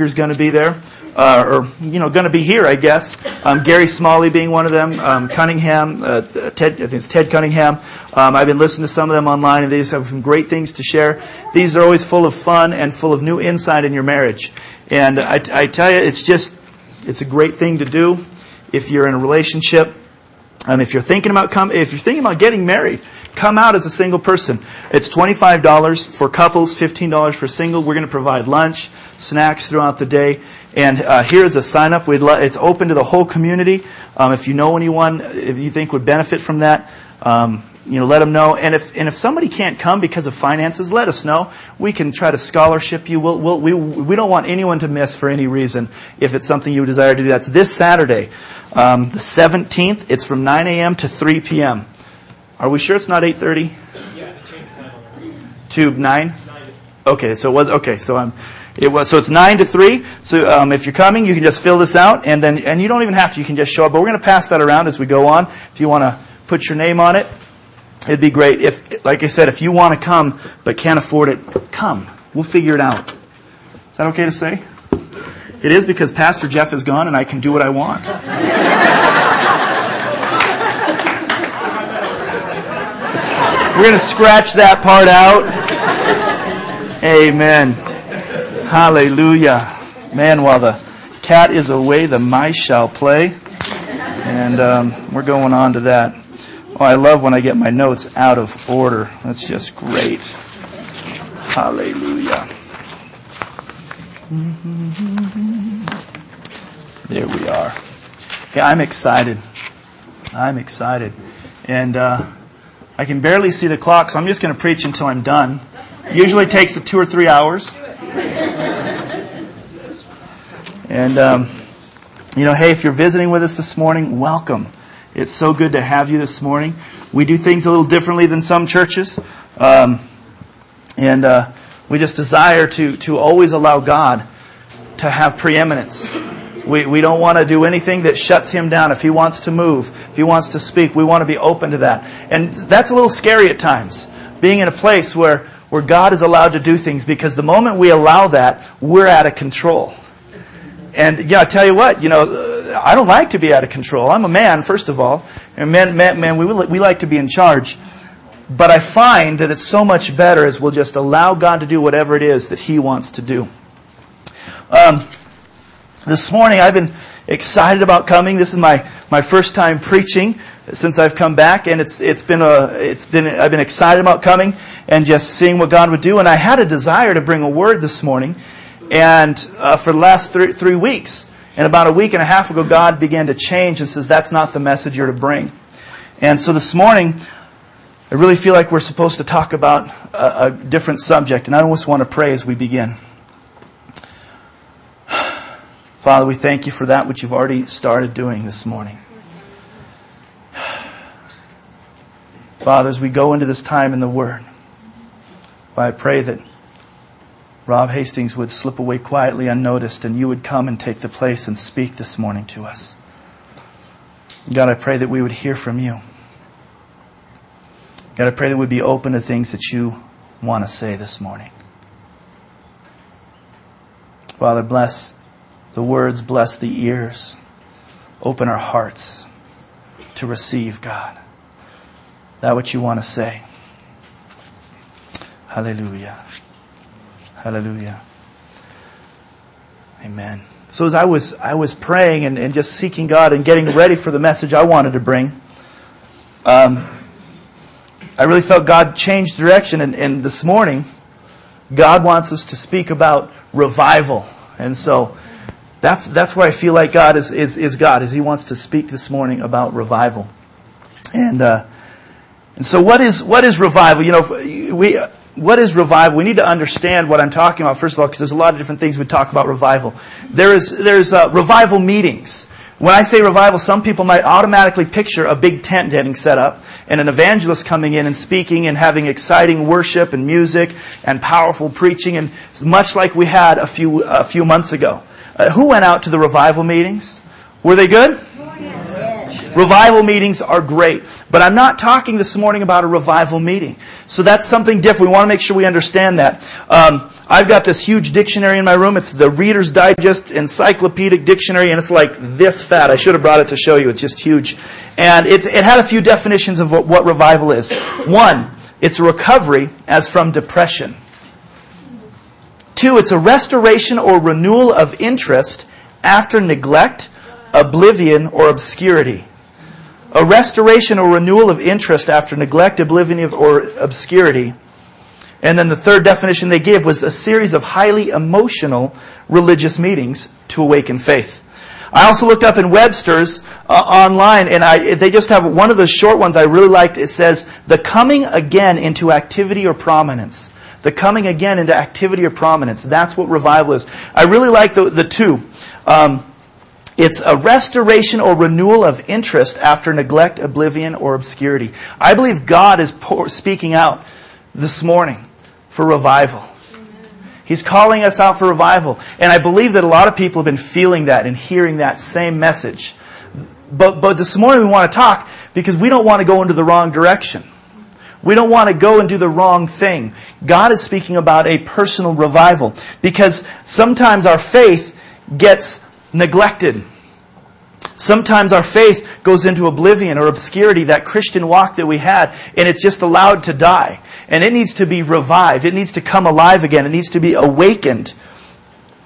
speakers going to be there. Uh, or you know, going to be here, I guess. Um, Gary Smalley being one of them, um, Cunningham, uh, Ted, I think it's Ted Cunningham. Um, I've been listening to some of them online, and they just have some great things to share. These are always full of fun and full of new insight in your marriage. And I, I tell you, it's just, it's a great thing to do if you're in a relationship. And if you're thinking about come, if you're thinking about getting married, come out as a single person. It's $25 for couples, $15 for single. We're going to provide lunch, snacks throughout the day. And uh, here's a sign up. We'd it's open to the whole community. Um, if you know anyone if you think would benefit from that, um, you know, let them know. And if and if somebody can't come because of finances, let us know. We can try to scholarship you. We'll, we'll, we we don't want anyone to miss for any reason if it's something you desire to do. That's this Saturday, um, the 17th. It's from 9 a.m. to 3 p.m. Are we sure it's not 8:30? Yeah, to nine. Okay, so it was okay. So I'm. It was so it's nine to three. So um, if you're coming, you can just fill this out, and then and you don't even have to. You can just show up. But we're going to pass that around as we go on. If you want to put your name on it, it'd be great. If, like I said, if you want to come but can't afford it, come. We'll figure it out. Is that okay to say? It is because Pastor Jeff is gone, and I can do what I want. We're going to scratch that part out. Amen. Hallelujah. Man, while the cat is away, the mice shall play. And um, we're going on to that. Oh, I love when I get my notes out of order. That's just great. Hallelujah. There we are. Yeah, I'm excited. I'm excited. And uh, I can barely see the clock, so I'm just going to preach until I'm done. Usually takes two or three hours. And, um, you know, hey, if you're visiting with us this morning, welcome. It's so good to have you this morning. We do things a little differently than some churches. Um, and uh, we just desire to, to always allow God to have preeminence. We, we don't want to do anything that shuts him down. If he wants to move, if he wants to speak, we want to be open to that. And that's a little scary at times, being in a place where, where God is allowed to do things, because the moment we allow that, we're out of control. And yeah, I tell you what, you know, I don't like to be out of control. I'm a man, first of all, and men, men we, we like to be in charge. But I find that it's so much better as we'll just allow God to do whatever it is that He wants to do. Um, this morning I've been excited about coming. This is my, my first time preaching since I've come back, and it's it's been a it's been I've been excited about coming and just seeing what God would do. And I had a desire to bring a word this morning, and uh, for the last three, three weeks, and about a week and a half ago, God began to change and says that's not the message you're to bring. And so this morning, I really feel like we're supposed to talk about a, a different subject, and I almost want to pray as we begin. Father, we thank you for that which you've already started doing this morning. Father, as we go into this time in the Word, I pray that Rob Hastings would slip away quietly unnoticed and you would come and take the place and speak this morning to us. God, I pray that we would hear from you. God, I pray that we'd be open to things that you want to say this morning. Father, bless the words bless the ears. Open our hearts to receive, God, that what you want to say. Hallelujah. Hallelujah. Amen. So as I was I was praying and, and just seeking God and getting ready for the message I wanted to bring, um, I really felt God changed direction. And, and this morning, God wants us to speak about revival. And so that's, that's where I feel like God is, is, is God, is He wants to speak this morning about revival. And, uh, and so what is, what is revival? You know, we, what is revival? We need to understand what I'm talking about, first of all, because there's a lot of different things we talk about revival. There is, there's uh, revival meetings. When I say revival, some people might automatically picture a big tent getting set up and an evangelist coming in and speaking and having exciting worship and music and powerful preaching and much like we had a few, a few months ago. Uh, who went out to the revival meetings? Were they good? Revival meetings are great. But I'm not talking this morning about a revival meeting. So that's something different. We want to make sure we understand that. Um, I've got this huge dictionary in my room. It's the Reader's Digest Encyclopedic Dictionary, and it's like this fat. I should have brought it to show you. It's just huge. And it, it had a few definitions of what, what revival is. One, it's recovery as from depression. Two, it's a restoration or renewal of interest after neglect, oblivion, or obscurity. A restoration or renewal of interest after neglect, oblivion, or obscurity. And then the third definition they gave was a series of highly emotional religious meetings to awaken faith. I also looked up in Webster's uh, online, and I, they just have one of the short ones I really liked. It says, the coming again into activity or prominence. The coming again into activity or prominence. That's what revival is. I really like the, the two. Um, it's a restoration or renewal of interest after neglect, oblivion, or obscurity. I believe God is pour, speaking out this morning for revival. He's calling us out for revival. And I believe that a lot of people have been feeling that and hearing that same message. But, but this morning we want to talk because we don't want to go into the wrong direction. We don't want to go and do the wrong thing. God is speaking about a personal revival because sometimes our faith gets neglected. Sometimes our faith goes into oblivion or obscurity, that Christian walk that we had, and it's just allowed to die. And it needs to be revived. It needs to come alive again. It needs to be awakened.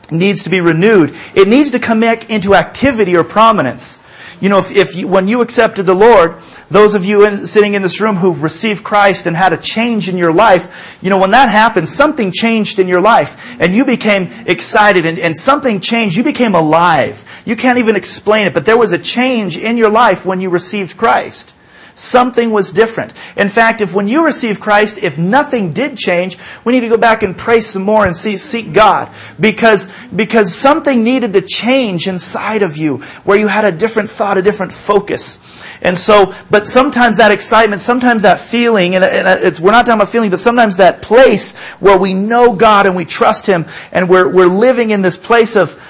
It needs to be renewed. It needs to come back into activity or prominence. You know, if, if you, when you accepted the Lord, those of you in, sitting in this room who've received Christ and had a change in your life, you know, when that happened, something changed in your life and you became excited and, and something changed. You became alive. You can't even explain it, but there was a change in your life when you received Christ. Something was different. In fact, if when you receive Christ, if nothing did change, we need to go back and pray some more and see, seek God. Because, because something needed to change inside of you where you had a different thought, a different focus. And so, but sometimes that excitement, sometimes that feeling, and it's, we're not talking about feeling, but sometimes that place where we know God and we trust Him and we're, we're living in this place of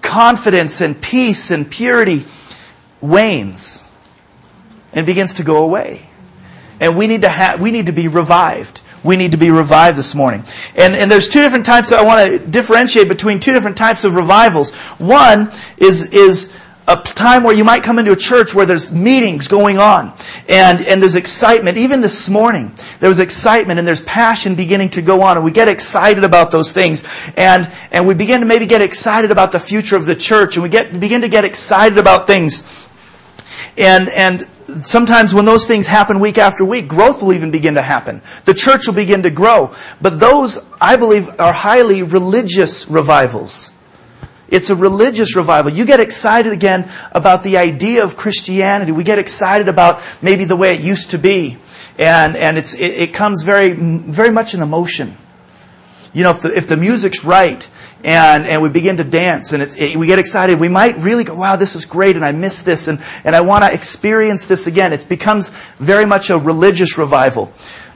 confidence and peace and purity wanes and begins to go away. And we need to have, we need to be revived. We need to be revived this morning. And, and there's two different types, that I want to differentiate between two different types of revivals. One is, is a time where you might come into a church where there's meetings going on and, and there's excitement. Even this morning, there was excitement and there's passion beginning to go on and we get excited about those things and, and we begin to maybe get excited about the future of the church and we get, begin to get excited about things. And, and sometimes when those things happen week after week, growth will even begin to happen. The church will begin to grow. But those, I believe, are highly religious revivals. It's a religious revival. You get excited again about the idea of Christianity. We get excited about maybe the way it used to be. And, and it's, it, it comes very, very much in emotion. You know, if the, if the music's right, and, and we begin to dance and it, we get excited. We might really go, wow, this is great and I miss this and, and I want to experience this again. It becomes very much a religious revival.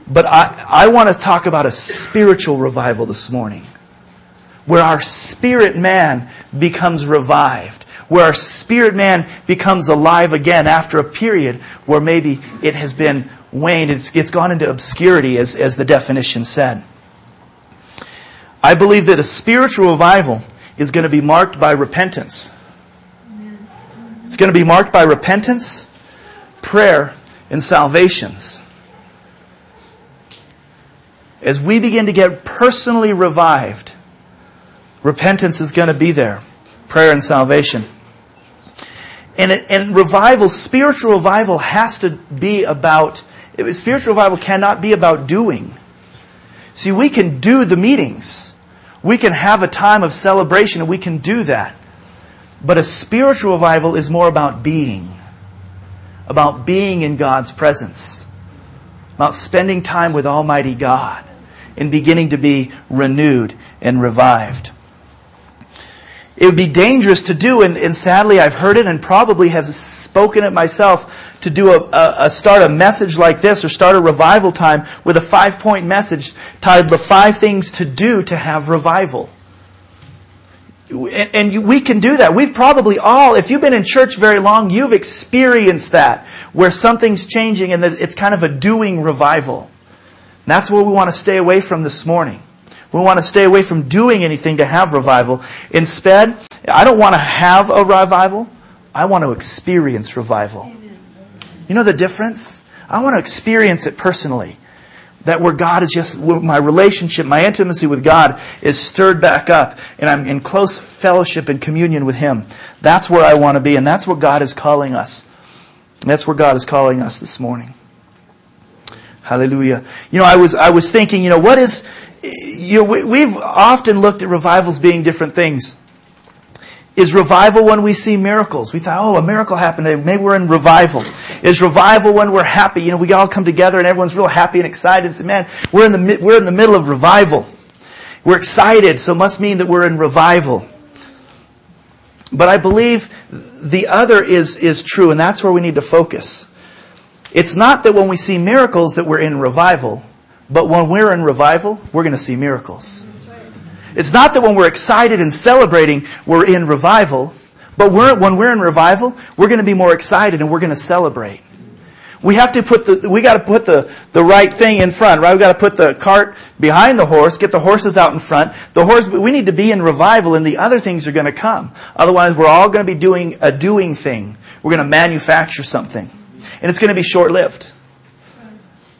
But I, I want to talk about a spiritual revival this morning where our spirit man becomes revived, where our spirit man becomes alive again after a period where maybe it has been waned, it's, it's gone into obscurity, as, as the definition said. I believe that a spiritual revival is going to be marked by repentance. It's going to be marked by repentance, prayer, and salvations. As we begin to get personally revived, repentance is going to be there. Prayer and salvation. And, and revival, spiritual revival has to be about, spiritual revival cannot be about doing. See, we can do the meetings. We can have a time of celebration and we can do that. But a spiritual revival is more about being. About being in God's presence. About spending time with Almighty God and beginning to be renewed and revived it would be dangerous to do, and, and, sadly I've heard it and probably have spoken it myself, to do a, a, a, start a message like this or start a revival time with a five point message titled The Five Things to Do to Have Revival. and we can do that. We've probably all, if you've been in church very long, you've experienced that, where something's changing and that it's kind of a doing revival. And that's what we want to stay away from this morning. We want to stay away from doing anything to have revival. Instead, I don't want to have a revival. I want to experience revival. You know the difference? I want to experience it personally. That where God is just, my relationship, my intimacy with God is stirred back up and I'm in close fellowship and communion with Him. That's where I want to be and that's what God is calling us. That's where God is calling us this morning. Hallelujah. You know, I was, I was thinking, you know, what is, you know, we, we've often looked at revivals being different things. Is revival when we see miracles? We thought, oh, a miracle happened. Maybe we're in revival. Is revival when we're happy? You know, we all come together and everyone's real happy and excited and say, man, we're in the, we're in the middle of revival. We're excited, so it must mean that we're in revival. But I believe the other is, is true, and that's where we need to focus. It's not that when we see miracles that we're in revival, but when we're in revival, we're going to see miracles. It's not that when we're excited and celebrating, we're in revival, but we're, when we're in revival, we're going to be more excited and we're going to celebrate. We have to put the, we got to put the, the right thing in front, right? We got to put the cart behind the horse, get the horses out in front. The horse, we need to be in revival and the other things are going to come. Otherwise, we're all going to be doing a doing thing. We're going to manufacture something. And it's going to be short lived.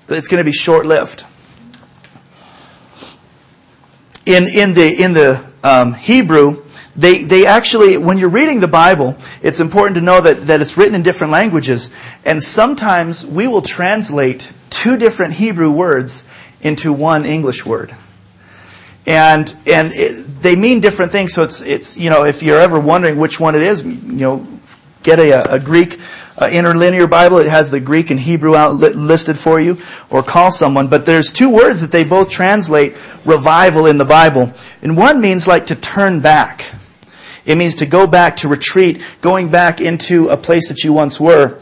It's going to be short lived in, in the, in the um, Hebrew, they, they actually, when you're reading the Bible, it's important to know that, that it's written in different languages. And sometimes we will translate two different Hebrew words into one English word. And, and it, they mean different things. So it's, it's, you know, if you're ever wondering which one it is, you know, get a, a Greek uh, interlinear Bible. It has the Greek and Hebrew out li- listed for you, or call someone. But there's two words that they both translate revival in the Bible. And one means like to turn back. It means to go back, to retreat, going back into a place that you once were.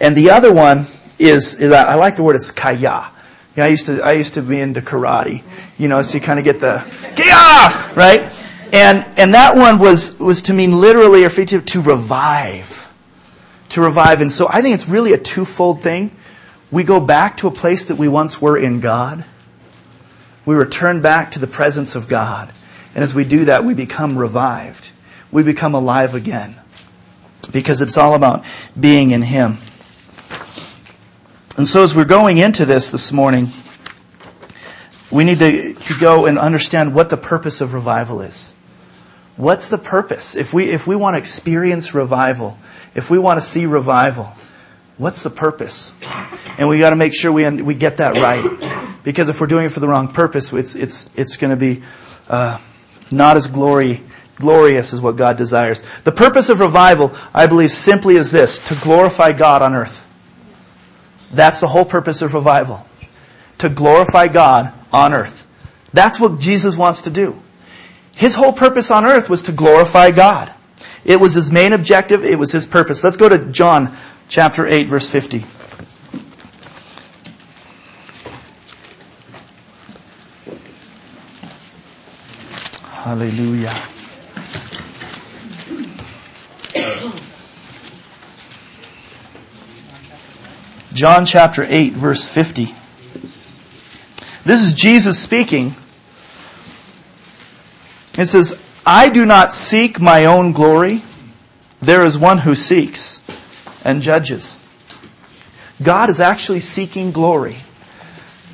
And the other one is, is I like the word, it's kaya. Yeah, I used to, I used to be into karate. You know, so you kind of get the kaya, right? And, and that one was, was to mean literally or to, to revive to revive. And so I think it's really a twofold thing. We go back to a place that we once were in God. We return back to the presence of God. And as we do that, we become revived. We become alive again. Because it's all about being in Him. And so as we're going into this this morning, we need to, to go and understand what the purpose of revival is. What's the purpose? If we, if we want to experience revival, if we want to see revival, what's the purpose? And we got to make sure we, we get that right. Because if we're doing it for the wrong purpose, it's, it's, it's going to be uh, not as glory, glorious as what God desires. The purpose of revival, I believe, simply is this to glorify God on earth. That's the whole purpose of revival. To glorify God on earth. That's what Jesus wants to do. His whole purpose on earth was to glorify God. It was his main objective. It was his purpose. Let's go to John chapter 8 verse 50. Hallelujah. John chapter 8 verse 50. This is Jesus speaking. It says, I do not seek my own glory. There is one who seeks and judges. God is actually seeking glory.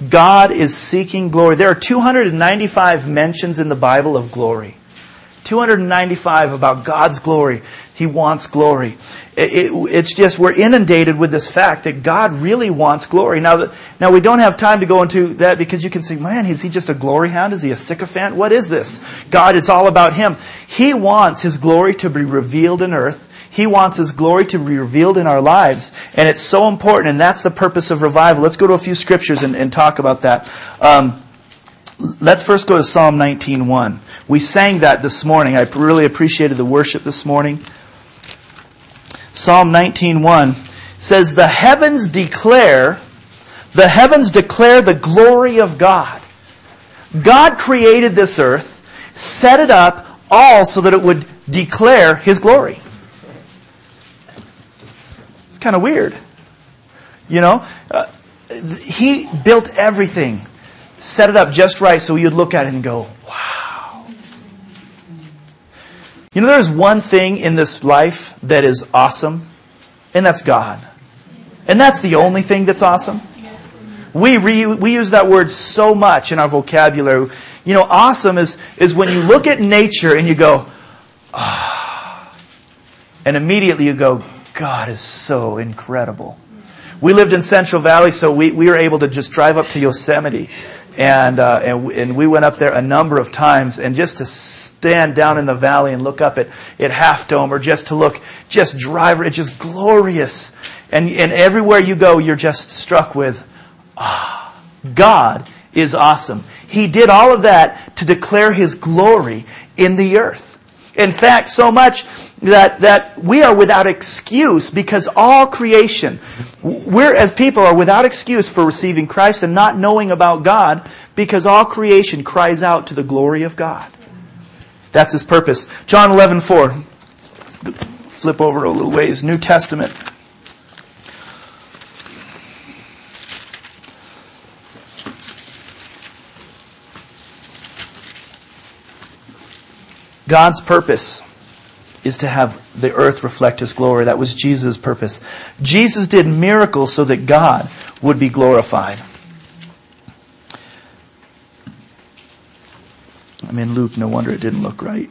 God is seeking glory. There are 295 mentions in the Bible of glory. 295 about God's glory. He wants glory. It, it, it's just, we're inundated with this fact that God really wants glory. Now, the, now we don't have time to go into that because you can say, man, is he just a glory hound? Is he a sycophant? What is this? God, it's all about him. He wants his glory to be revealed in earth. He wants His glory to be revealed in our lives. And it's so important, and that's the purpose of revival. Let's go to a few scriptures and, and talk about that. Um, let's first go to Psalm 19.1. We sang that this morning. I really appreciated the worship this morning. Psalm 19.1 says, The heavens declare, the heavens declare the glory of God. God created this earth, set it up all so that it would declare his glory. It's kind of weird. You know, uh, he built everything, set it up just right so you'd look at it and go, wow. You know, there's one thing in this life that is awesome, and that's God. And that's the only thing that's awesome. We, re, we use that word so much in our vocabulary. You know, awesome is, is when you look at nature and you go, ah. And immediately you go, God is so incredible. We lived in Central Valley, so we, we were able to just drive up to Yosemite. And, uh, and, and we went up there a number of times, and just to stand down in the valley and look up at, at Half Dome, or just to look, just drive, it's just glorious. And, and everywhere you go, you're just struck with, ah, God is awesome. He did all of that to declare His glory in the earth. In fact, so much that, that we are without excuse because all creation, we're as people are without excuse for receiving Christ and not knowing about God because all creation cries out to the glory of God. That's his purpose. John 11, 4. Flip over a little ways. New Testament. God's purpose is to have the earth reflect His glory. That was Jesus' purpose. Jesus did miracles so that God would be glorified. I'm in Luke, no wonder it didn't look right.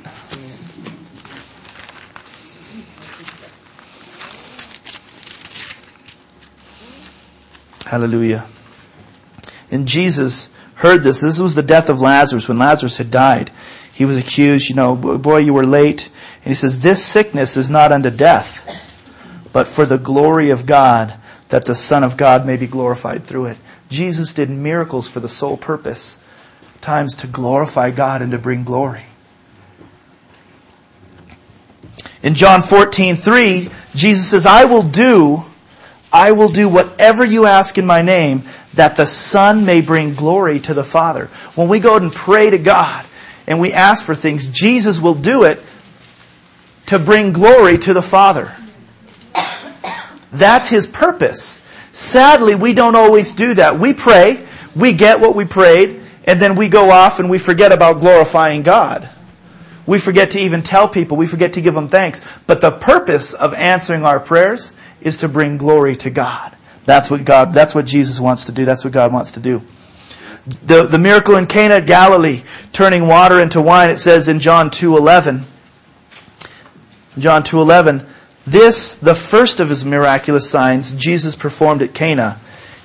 Hallelujah. And Jesus heard this. This was the death of Lazarus when Lazarus had died he was accused, you know, boy, you were late. And he says, This sickness is not unto death, but for the glory of God, that the Son of God may be glorified through it. Jesus did miracles for the sole purpose, times to glorify God and to bring glory. In John 14, 3, Jesus says, I will do, I will do whatever you ask in my name, that the Son may bring glory to the Father. When we go and pray to God, and we ask for things, Jesus will do it to bring glory to the Father. That's His purpose. Sadly, we don't always do that. We pray, we get what we prayed, and then we go off and we forget about glorifying God. We forget to even tell people, we forget to give them thanks. But the purpose of answering our prayers is to bring glory to God. That's what God, that's what Jesus wants to do. That's what God wants to do the, the miracle in Cana Galilee, turning water into wine, it says in John 2.11. John 2.11, this, the first of his miraculous signs, Jesus performed at Cana,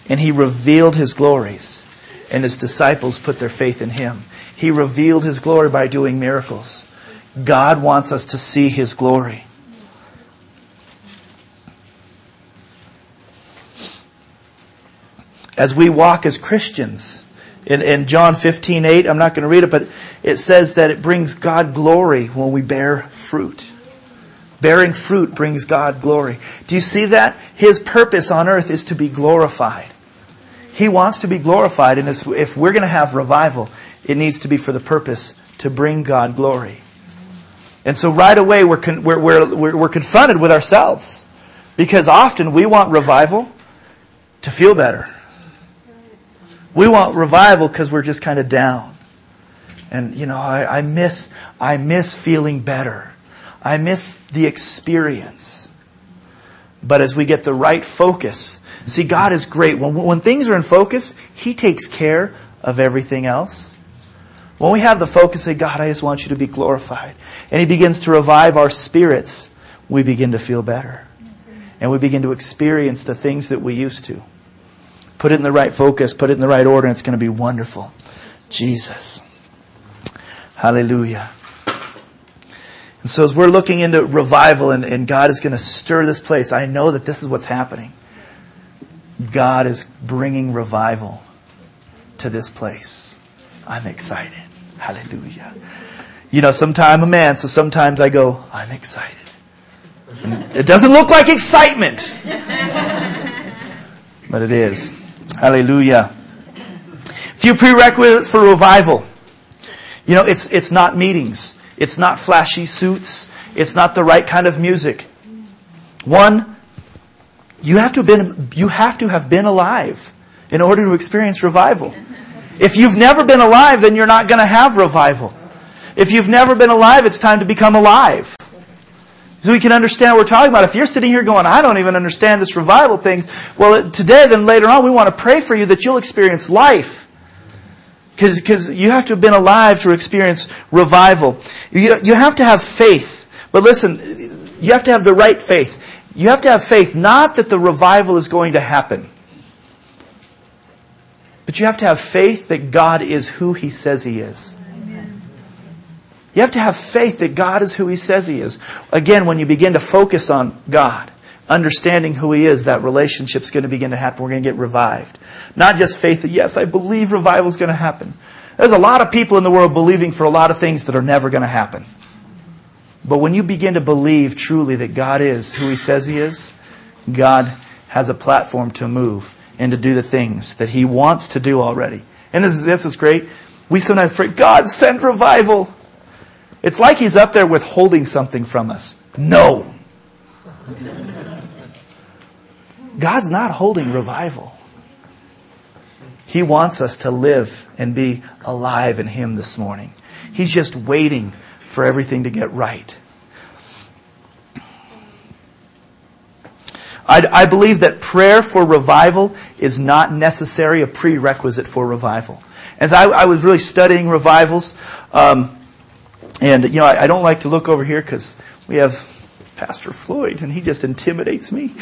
and he revealed his glories, and his disciples put their faith in him. He revealed his glory by doing miracles. God wants us to see his glory. As we walk as Christians, in, in John 15, 8, I'm not going to read it, but it says that it brings God glory when we bear fruit. Bearing fruit brings God glory. Do you see that? His purpose on earth is to be glorified. He wants to be glorified, and if we're going to have revival, it needs to be for the purpose to bring God glory. And so right away we're, con- we're, we're, we're confronted with ourselves because often we want revival to feel better. We want revival because we're just kind of down. And, you know, I, I, miss, I miss feeling better. I miss the experience. But as we get the right focus, see, God is great. When, when things are in focus, He takes care of everything else. When we have the focus, say, God, I just want you to be glorified. And He begins to revive our spirits, we begin to feel better. And we begin to experience the things that we used to. Put it in the right focus, put it in the right order, and it's going to be wonderful. Jesus. Hallelujah. And so as we're looking into revival and, and God is going to stir this place, I know that this is what's happening. God is bringing revival to this place. I'm excited. Hallelujah. You know, sometimes I'm a man, so sometimes I go, I'm excited. And it doesn't look like excitement, but it is. Hallelujah. A few prerequisites for revival. You know, it's, it's not meetings. It's not flashy suits. It's not the right kind of music. One, you have to have been, you have, to have been alive in order to experience revival. If you've never been alive, then you're not going to have revival. If you've never been alive, it's time to become alive. So we can understand what we're talking about. If you're sitting here going, I don't even understand this revival thing, well, today, then later on, we want to pray for you that you'll experience life. Because you have to have been alive to experience revival. You, you have to have faith. But listen, you have to have the right faith. You have to have faith, not that the revival is going to happen. But you have to have faith that God is who He says He is. You have to have faith that God is who He says He is. Again, when you begin to focus on God, understanding who He is, that relationship's going to begin to happen. We're going to get revived. Not just faith that, yes, I believe revival is going to happen. There's a lot of people in the world believing for a lot of things that are never going to happen. But when you begin to believe truly that God is who He says He is, God has a platform to move and to do the things that He wants to do already. And this is, this is great. We sometimes pray, God, send revival. It's like He's up there withholding something from us. No. God's not holding revival. He wants us to live and be alive in Him this morning. He's just waiting for everything to get right. I, I, believe that prayer for revival is not necessary a prerequisite for revival. As I, I was really studying revivals, um, and you know, I, I, don't like to look over here because we have Pastor Floyd, and he just intimidates me. you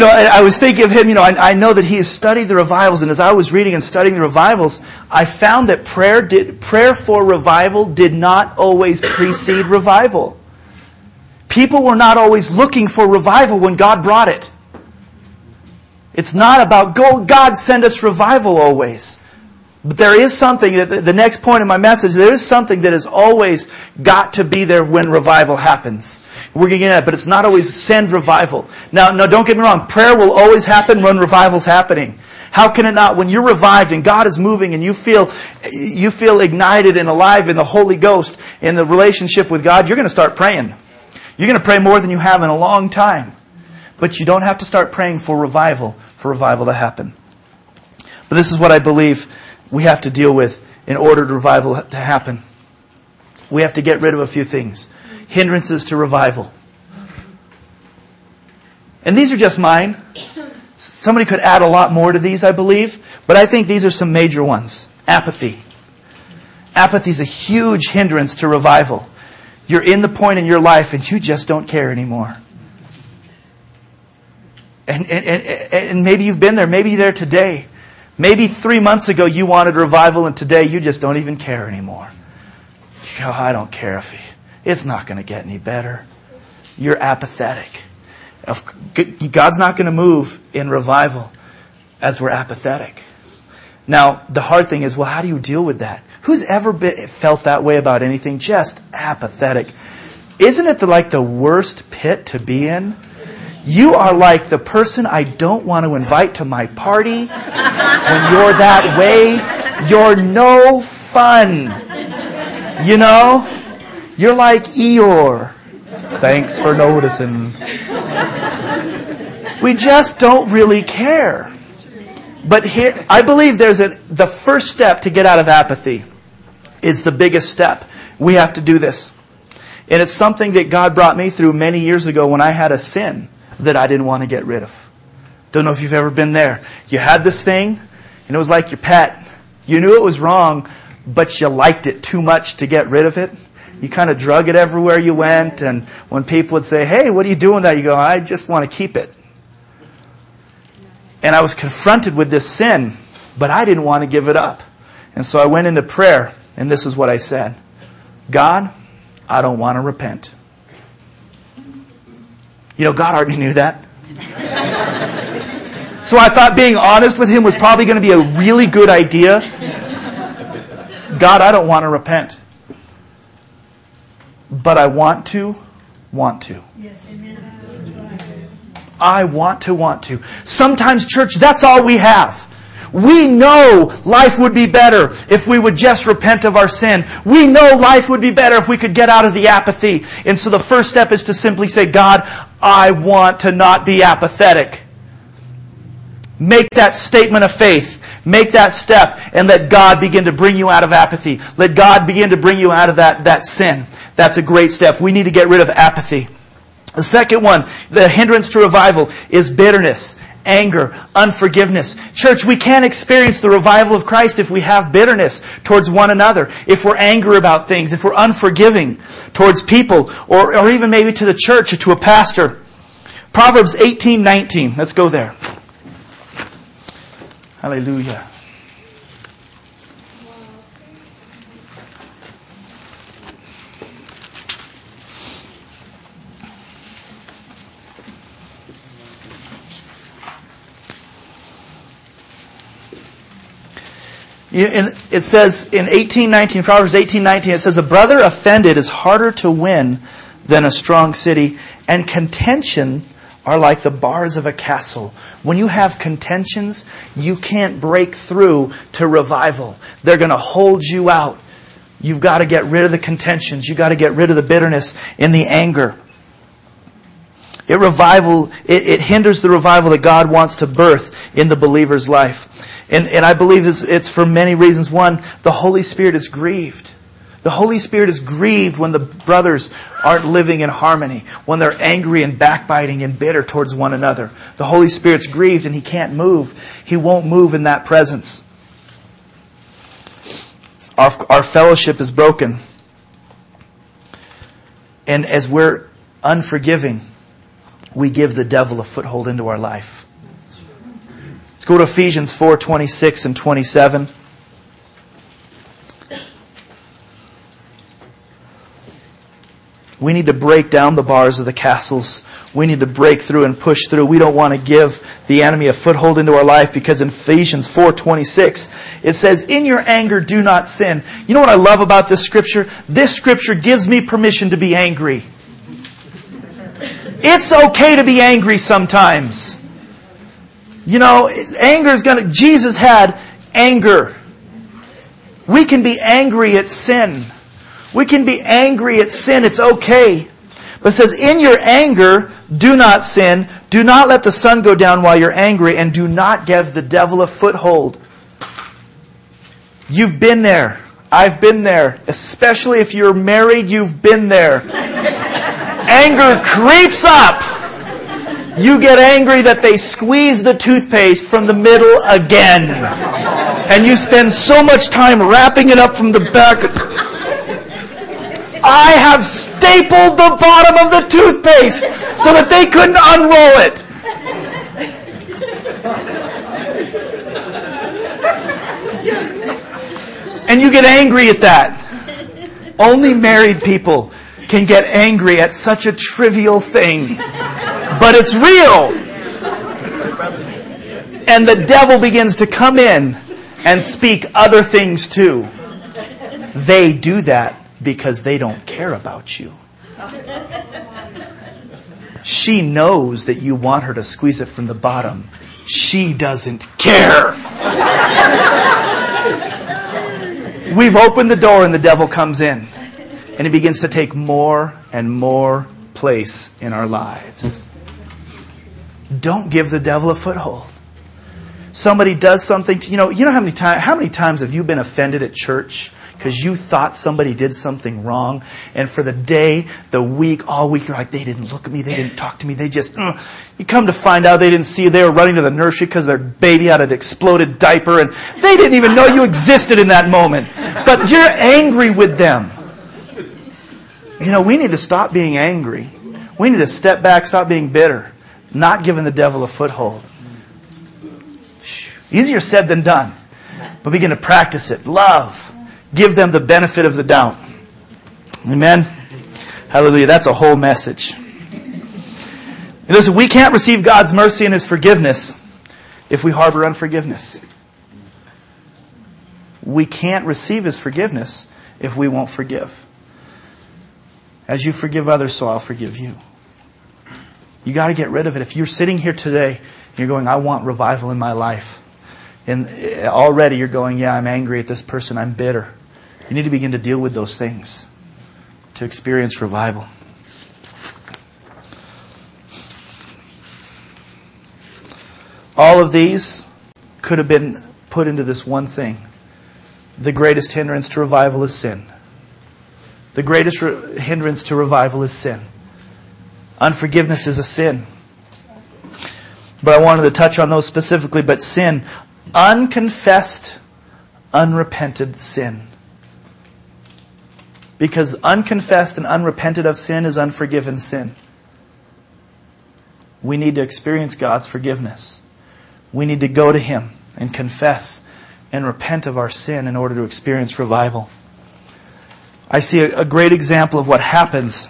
know, I, was thinking of him, you know, I, I, know that he has studied the revivals, and as I was reading and studying the revivals, I found that prayer did, prayer for revival did not always precede revival. People were not always looking for revival when God brought it. It's not about, go, God send us revival always. But there is something, the next point in my message, there is something that has always got to be there when revival happens. We're going to get at it, but it's not always send revival. Now, no, don't get me wrong. Prayer will always happen when revival's happening. How can it not? When you're revived and God is moving and you feel, you feel ignited and alive in the Holy Ghost in the relationship with God, you're going to start praying. You're going to pray more than you have in a long time. But you don't have to start praying for revival, for revival to happen. But this is what I believe we have to deal with in order to revival to happen. We have to get rid of a few things. Hindrances to revival. And these are just mine. Somebody could add a lot more to these, I believe, but I think these are some major ones. Apathy. Apathy is a huge hindrance to revival. You're in the point in your life and you just don't care anymore. And, and, and, and maybe you've been there, maybe there today. Maybe three months ago you wanted revival and today you just don't even care anymore. I don't care if he, it's not going to get any better. You're apathetic. God's not going to move in revival as we're apathetic. Now, the hard thing is, well, how do you deal with that? Who's ever been, felt that way about anything? Just apathetic. Isn't it the, like the worst pit to be in? You are like the person I don't want to invite to my party. When you're that way, you're no fun. You know? You're like Eeyore. Thanks for noticing. We just don't really care. But here, I believe there's a, the first step to get out of apathy is the biggest step. We have to do this. And it's something that God brought me through many years ago when I had a sin that I didn't want to get rid of. Don't know if you've ever been there. You had this thing, and it was like your pet. You knew it was wrong, but you liked it too much to get rid of it. You kind of drug it everywhere you went, and when people would say, Hey, what are you doing that? You go, I just want to keep it. And I was confronted with this sin, but I didn't want to give it up. And so I went into prayer, and this is what I said God, I don't want to repent. You know, God already knew that. So I thought being honest with him was probably going to be a really good idea. God, I don't want to repent. But I want to, want to. I want to want to. Sometimes, church, that's all we have. We know life would be better if we would just repent of our sin. We know life would be better if we could get out of the apathy. And so the first step is to simply say, God, I want to not be apathetic. Make that statement of faith. Make that step and let God begin to bring you out of apathy. Let God begin to bring you out of that, that sin. That's a great step. We need to get rid of apathy. The second one, the hindrance to revival, is bitterness, anger, unforgiveness. Church, we can't experience the revival of Christ if we have bitterness towards one another, if we're angry about things, if we're unforgiving towards people, or, or even maybe to the church or to a pastor. Proverbs 18, 19. Let's go there. Hallelujah. It says in 1819, Proverbs 1819, it says, A brother offended is harder to win than a strong city, and contention are like the bars of a castle. When you have contentions, you can't break through to revival. They're going to hold you out. You've got to get rid of the contentions. You've got to get rid of the bitterness and the anger. It revival, it, it hinders the revival that God wants to birth in the believer's life. And, and I believe it's, it's for many reasons. One, the Holy Spirit is grieved. The Holy Spirit is grieved when the brothers aren't living in harmony, when they're angry and backbiting and bitter towards one another. The Holy Spirit's grieved and He can't move. He won't move in that presence. Our, our fellowship is broken. And as we're unforgiving, we give the devil a foothold into our life. Let's go to Ephesians 4 26 and 27. We need to break down the bars of the castles. We need to break through and push through. We don't want to give the enemy a foothold into our life because in Ephesians 4:26 it says, "In your anger do not sin." You know what I love about this scripture? This scripture gives me permission to be angry. It's okay to be angry sometimes. You know, anger is going to Jesus had anger. We can be angry at sin. We can be angry at sin. It's okay. But it says, in your anger, do not sin. Do not let the sun go down while you're angry, and do not give the devil a foothold. You've been there. I've been there. Especially if you're married, you've been there. Anger creeps up. You get angry that they squeeze the toothpaste from the middle again. And you spend so much time wrapping it up from the back. I have stapled the bottom of the toothpaste so that they couldn't unroll it. And you get angry at that. Only married people can get angry at such a trivial thing. But it's real. And the devil begins to come in and speak other things too. They do that because they don't care about you. She knows that you want her to squeeze it from the bottom. She doesn't care. We've opened the door and the devil comes in. And it begins to take more and more place in our lives. Don't give the devil a foothold. Somebody does something to, you know, you know how many times, how many times have you been offended at church because you thought somebody did something wrong. And for the day, the week, all week, you're like, they didn't look at me. They didn't talk to me. They just, uh. you come to find out they didn't see you. They were running to the nursery because their baby had an exploded diaper and they didn't even know you existed in that moment. But you're angry with them. You know, we need to stop being angry. We need to step back, stop being bitter, not giving the devil a foothold. Easier said than done. But begin to practice it. Love give them the benefit of the doubt. Amen? Hallelujah. That's a whole message. Listen, we can't receive God's mercy and His forgiveness if we harbor unforgiveness. We can't receive His forgiveness if we won't forgive. As you forgive others, so I'll forgive you. You got to get rid of it. If you're sitting here today and you're going, I want revival in my life, and eh, already you're going, yeah, I'm angry at this person, I'm bitter. You need to begin to deal with those things to experience revival. All of these could have been put into this one thing. The greatest hindrance to revival is sin. The greatest re- hindrance to revival is sin. Unforgiveness is a sin. But I wanted to touch on those specifically. But sin, unconfessed, unrepented sin. Because unconfessed and unrepented of sin is unforgiven sin. We need to experience God's forgiveness. We need to go to Him and confess and repent of our sin in order to experience revival. I see a, a great example of what happens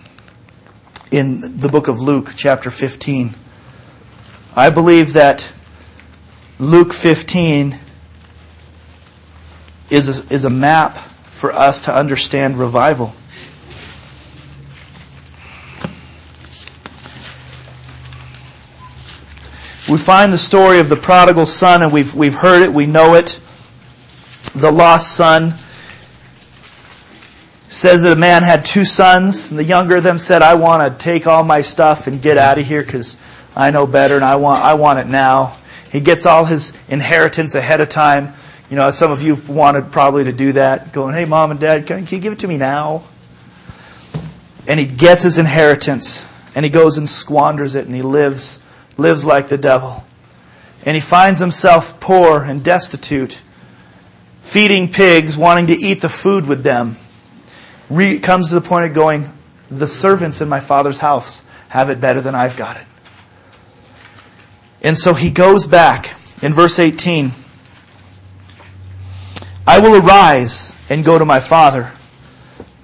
in the book of Luke, chapter 15. I believe that Luke 15 is a, is a map for us to understand revival. We find the story of the prodigal son, and we've, we've heard it, we know it. The lost son says that a man had two sons, and the younger of them said, I want to take all my stuff and get out of here because I know better and I want, I want it now. He gets all his inheritance ahead of time. You know, some of you wanted probably to do that, going, hey, mom and dad, can, can you give it to me now? And he gets his inheritance, and he goes and squanders it, and he lives lives like the devil. And he finds himself poor and destitute, feeding pigs, wanting to eat the food with them. Re- comes to the point of going, the servants in my father's house have it better than I've got it. And so he goes back in verse 18. I will arise and go to my father,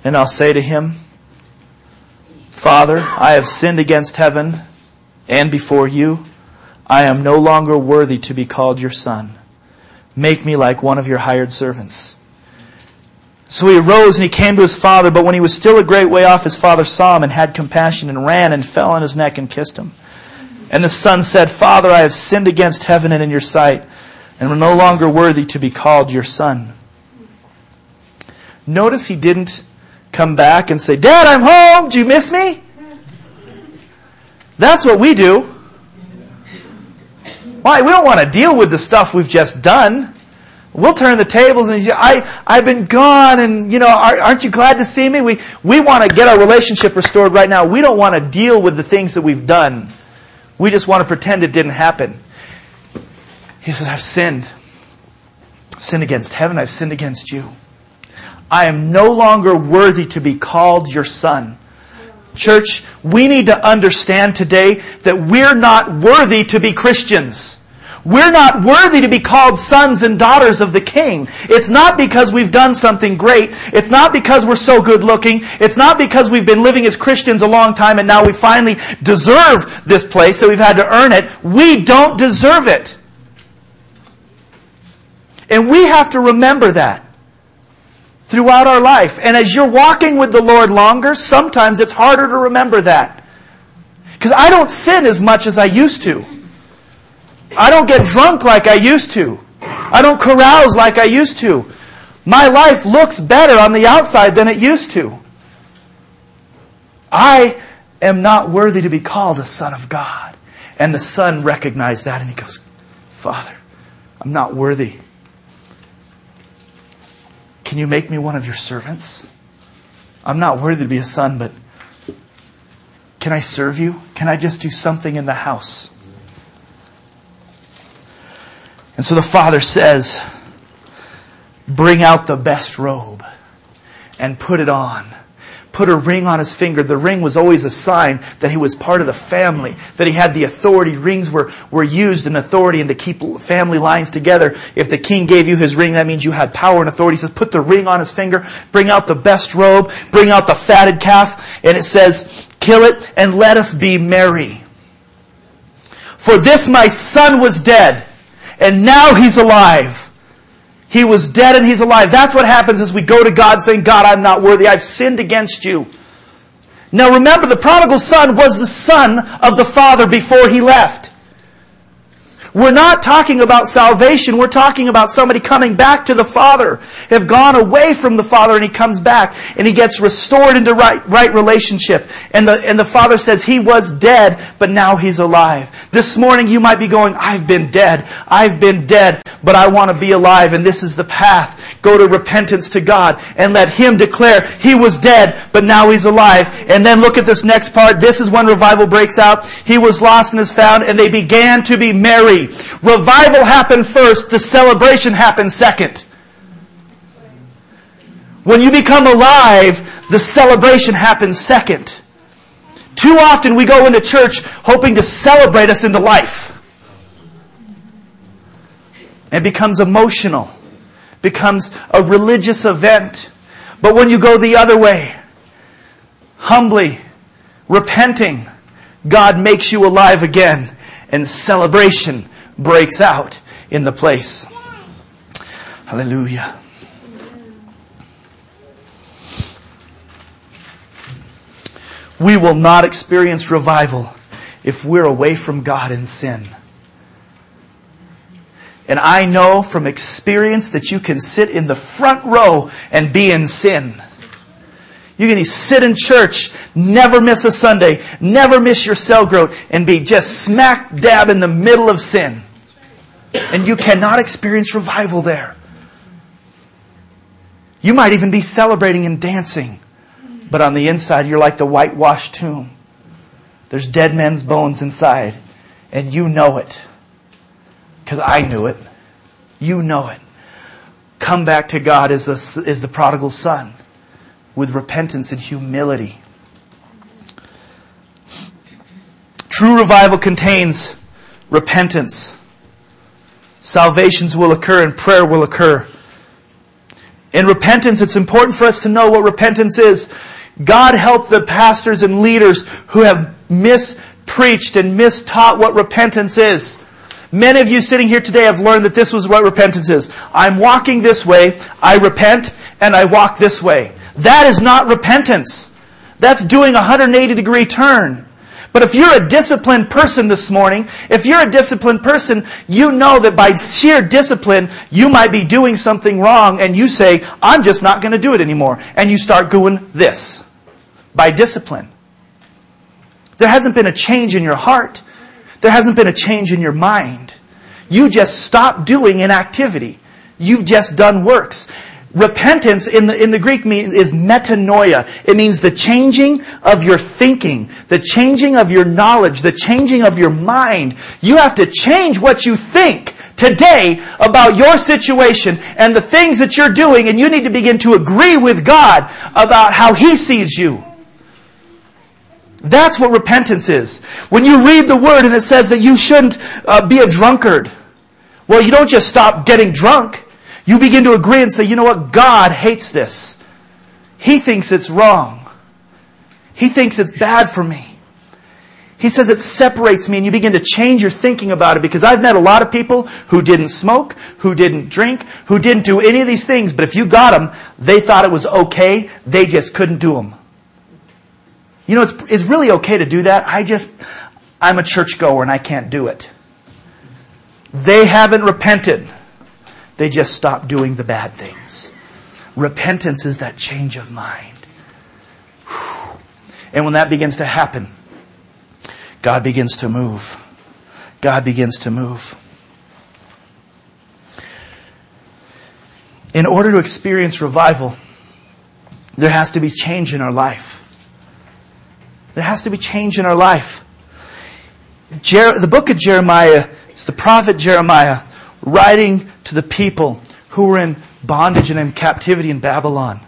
and I'll say to him, Father, I have sinned against heaven and before you. I am no longer worthy to be called your son. Make me like one of your hired servants. So he arose and he came to his father, but when he was still a great way off, his father saw him and had compassion and ran and fell on his neck and kissed him. And the son said, Father, I have sinned against heaven and in your sight, and am no longer worthy to be called your son. Notice he didn't come back and say, Dad, I'm home. Do you miss me? That's what we do. Why? We don't want to deal with the stuff we've just done. We'll turn the tables and say, I, I've been gone and, you know, aren't you glad to see me? We, we want to get our relationship restored right now. We don't want to deal with the things that we've done. We just want to pretend it didn't happen. He says, I've sinned. sinned against heaven. I've sinned against you. I am no longer worthy to be called your son. Church, we need to understand today that we're not worthy to be Christians. We're not worthy to be called sons and daughters of the King. It's not because we've done something great. It's not because we're so good looking. It's not because we've been living as Christians a long time and now we finally deserve this place that we've had to earn it. We don't deserve it. And we have to remember that throughout our life. And as you're walking with the Lord longer, sometimes it's harder to remember that. Because I don't sin as much as I used to. I don't get drunk like I used to. I don't carouse like I used to. My life looks better on the outside than it used to. I am not worthy to be called the son of God. And the son recognized that and he goes, Father, I'm not worthy can you make me one of your servants? I'm not worthy to be a son, but can I serve you? Can I just do something in the house? And so the father says, Bring out the best robe and put it on put a ring on his finger. The ring was always a sign that he was part of the family, that he had the authority. Rings were, were used in authority and to keep family lines together. If the king gave you his ring, that means you had power and authority. He says, put the ring on his finger, bring out the best robe, bring out the fatted calf, and it says, kill it and let us be merry. For this my son was dead, and now he's alive he was dead and he's alive. That's what happens as we go to God saying, God, I'm not worthy. I've sinned against you. Now remember, the prodigal son was the son of the father before he left. We're not talking about salvation. We're talking about somebody coming back to the Father, have gone away from the Father, and he comes back and he gets restored into right, right relationship. And the, and the Father says he was dead, but now he's alive. This morning you might be going, I've been dead. I've been dead, but I want to be alive. And this is the path. Go to repentance to God and let him declare he was dead, but now he's alive. And then look at this next part. This is when revival breaks out. He was lost and is found, and they began to be merry. Revival happened first, the celebration happened second. When you become alive, the celebration happens second. Too often we go into church hoping to celebrate us into life. It becomes emotional, becomes a religious event. But when you go the other way, humbly, repenting, God makes you alive again, and celebration breaks out in the place. Hallelujah. We will not experience revival if we're away from God in sin. And I know from experience that you can sit in the front row and be in sin. You can sit in church, never miss a Sunday, never miss your cell group, and be just smack dab in the middle of sin. And you cannot experience revival there. You might even be celebrating and dancing, but on the inside, you're like the whitewashed tomb. There's dead men's bones inside, and you know it. Because I knew it. You know it. Come back to God as the, as the prodigal son with repentance and humility. True revival contains repentance. Salvations will occur and prayer will occur. In repentance, it's important for us to know what repentance is. God help the pastors and leaders who have mispreached and mistaught what repentance is. Many of you sitting here today have learned that this was what repentance is. I'm walking this way, I repent, and I walk this way. That is not repentance. That's doing a 180 degree turn. But if you're a disciplined person this morning, if you're a disciplined person, you know that by sheer discipline, you might be doing something wrong and you say, I'm just not going to do it anymore. And you start doing this by discipline. There hasn't been a change in your heart. There hasn't been a change in your mind. You just stop doing an activity. You've just done works. Repentance in the, in the Greek mean, is metanoia. It means the changing of your thinking, the changing of your knowledge, the changing of your mind. You have to change what you think today about your situation and the things that you're doing, and you need to begin to agree with God about how He sees you. That's what repentance is. When you read the Word and it says that you shouldn't uh, be a drunkard, well, you don't just stop getting drunk. You begin to agree and say, you know what? God hates this. He thinks it's wrong. He thinks it's bad for me. He says it separates me and you begin to change your thinking about it because I've met a lot of people who didn't smoke, who didn't drink, who didn't do any of these things, but if you got them, they thought it was okay. They just couldn't do them. You know, it's, it's really okay to do that. I just, I'm a churchgoer and I can't do it. They haven't repented. They just stop doing the bad things. Repentance is that change of mind. And when that begins to happen, God begins to move. God begins to move. In order to experience revival, there has to be change in our life. There has to be change in our life. Jer- the book of Jeremiah is the prophet Jeremiah writing to the people who were in bondage and in captivity in Babylon.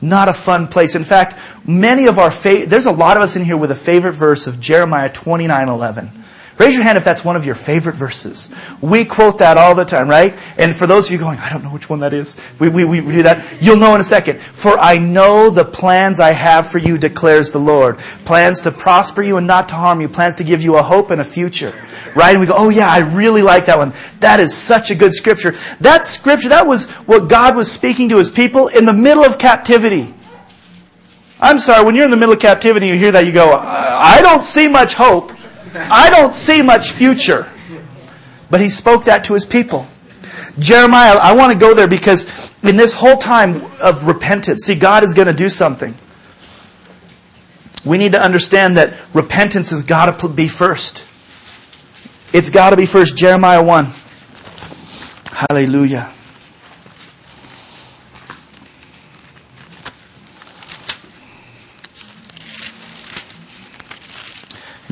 Not a fun place. In fact, many of our fa- there's a lot of us in here with a favorite verse of Jeremiah 29:11. Raise your hand if that's one of your favorite verses. We quote that all the time, right? And for those of you going, I don't know which one that is, we, we, we do that, you'll know in a second. For I know the plans I have for you, declares the Lord. Plans to prosper you and not to harm you. Plans to give you a hope and a future. Right? And we go, oh yeah, I really like that one. That is such a good scripture. That scripture, that was what God was speaking to his people in the middle of captivity. I'm sorry, when you're in the middle of captivity, you hear that, you go, I don't see much hope. I don't see much future. But he spoke that to his people. Jeremiah, I want to go there because in this whole time of repentance, see, God is going to do something. We need to understand that repentance has got to be first. It's got to be first. Jeremiah 1. Hallelujah.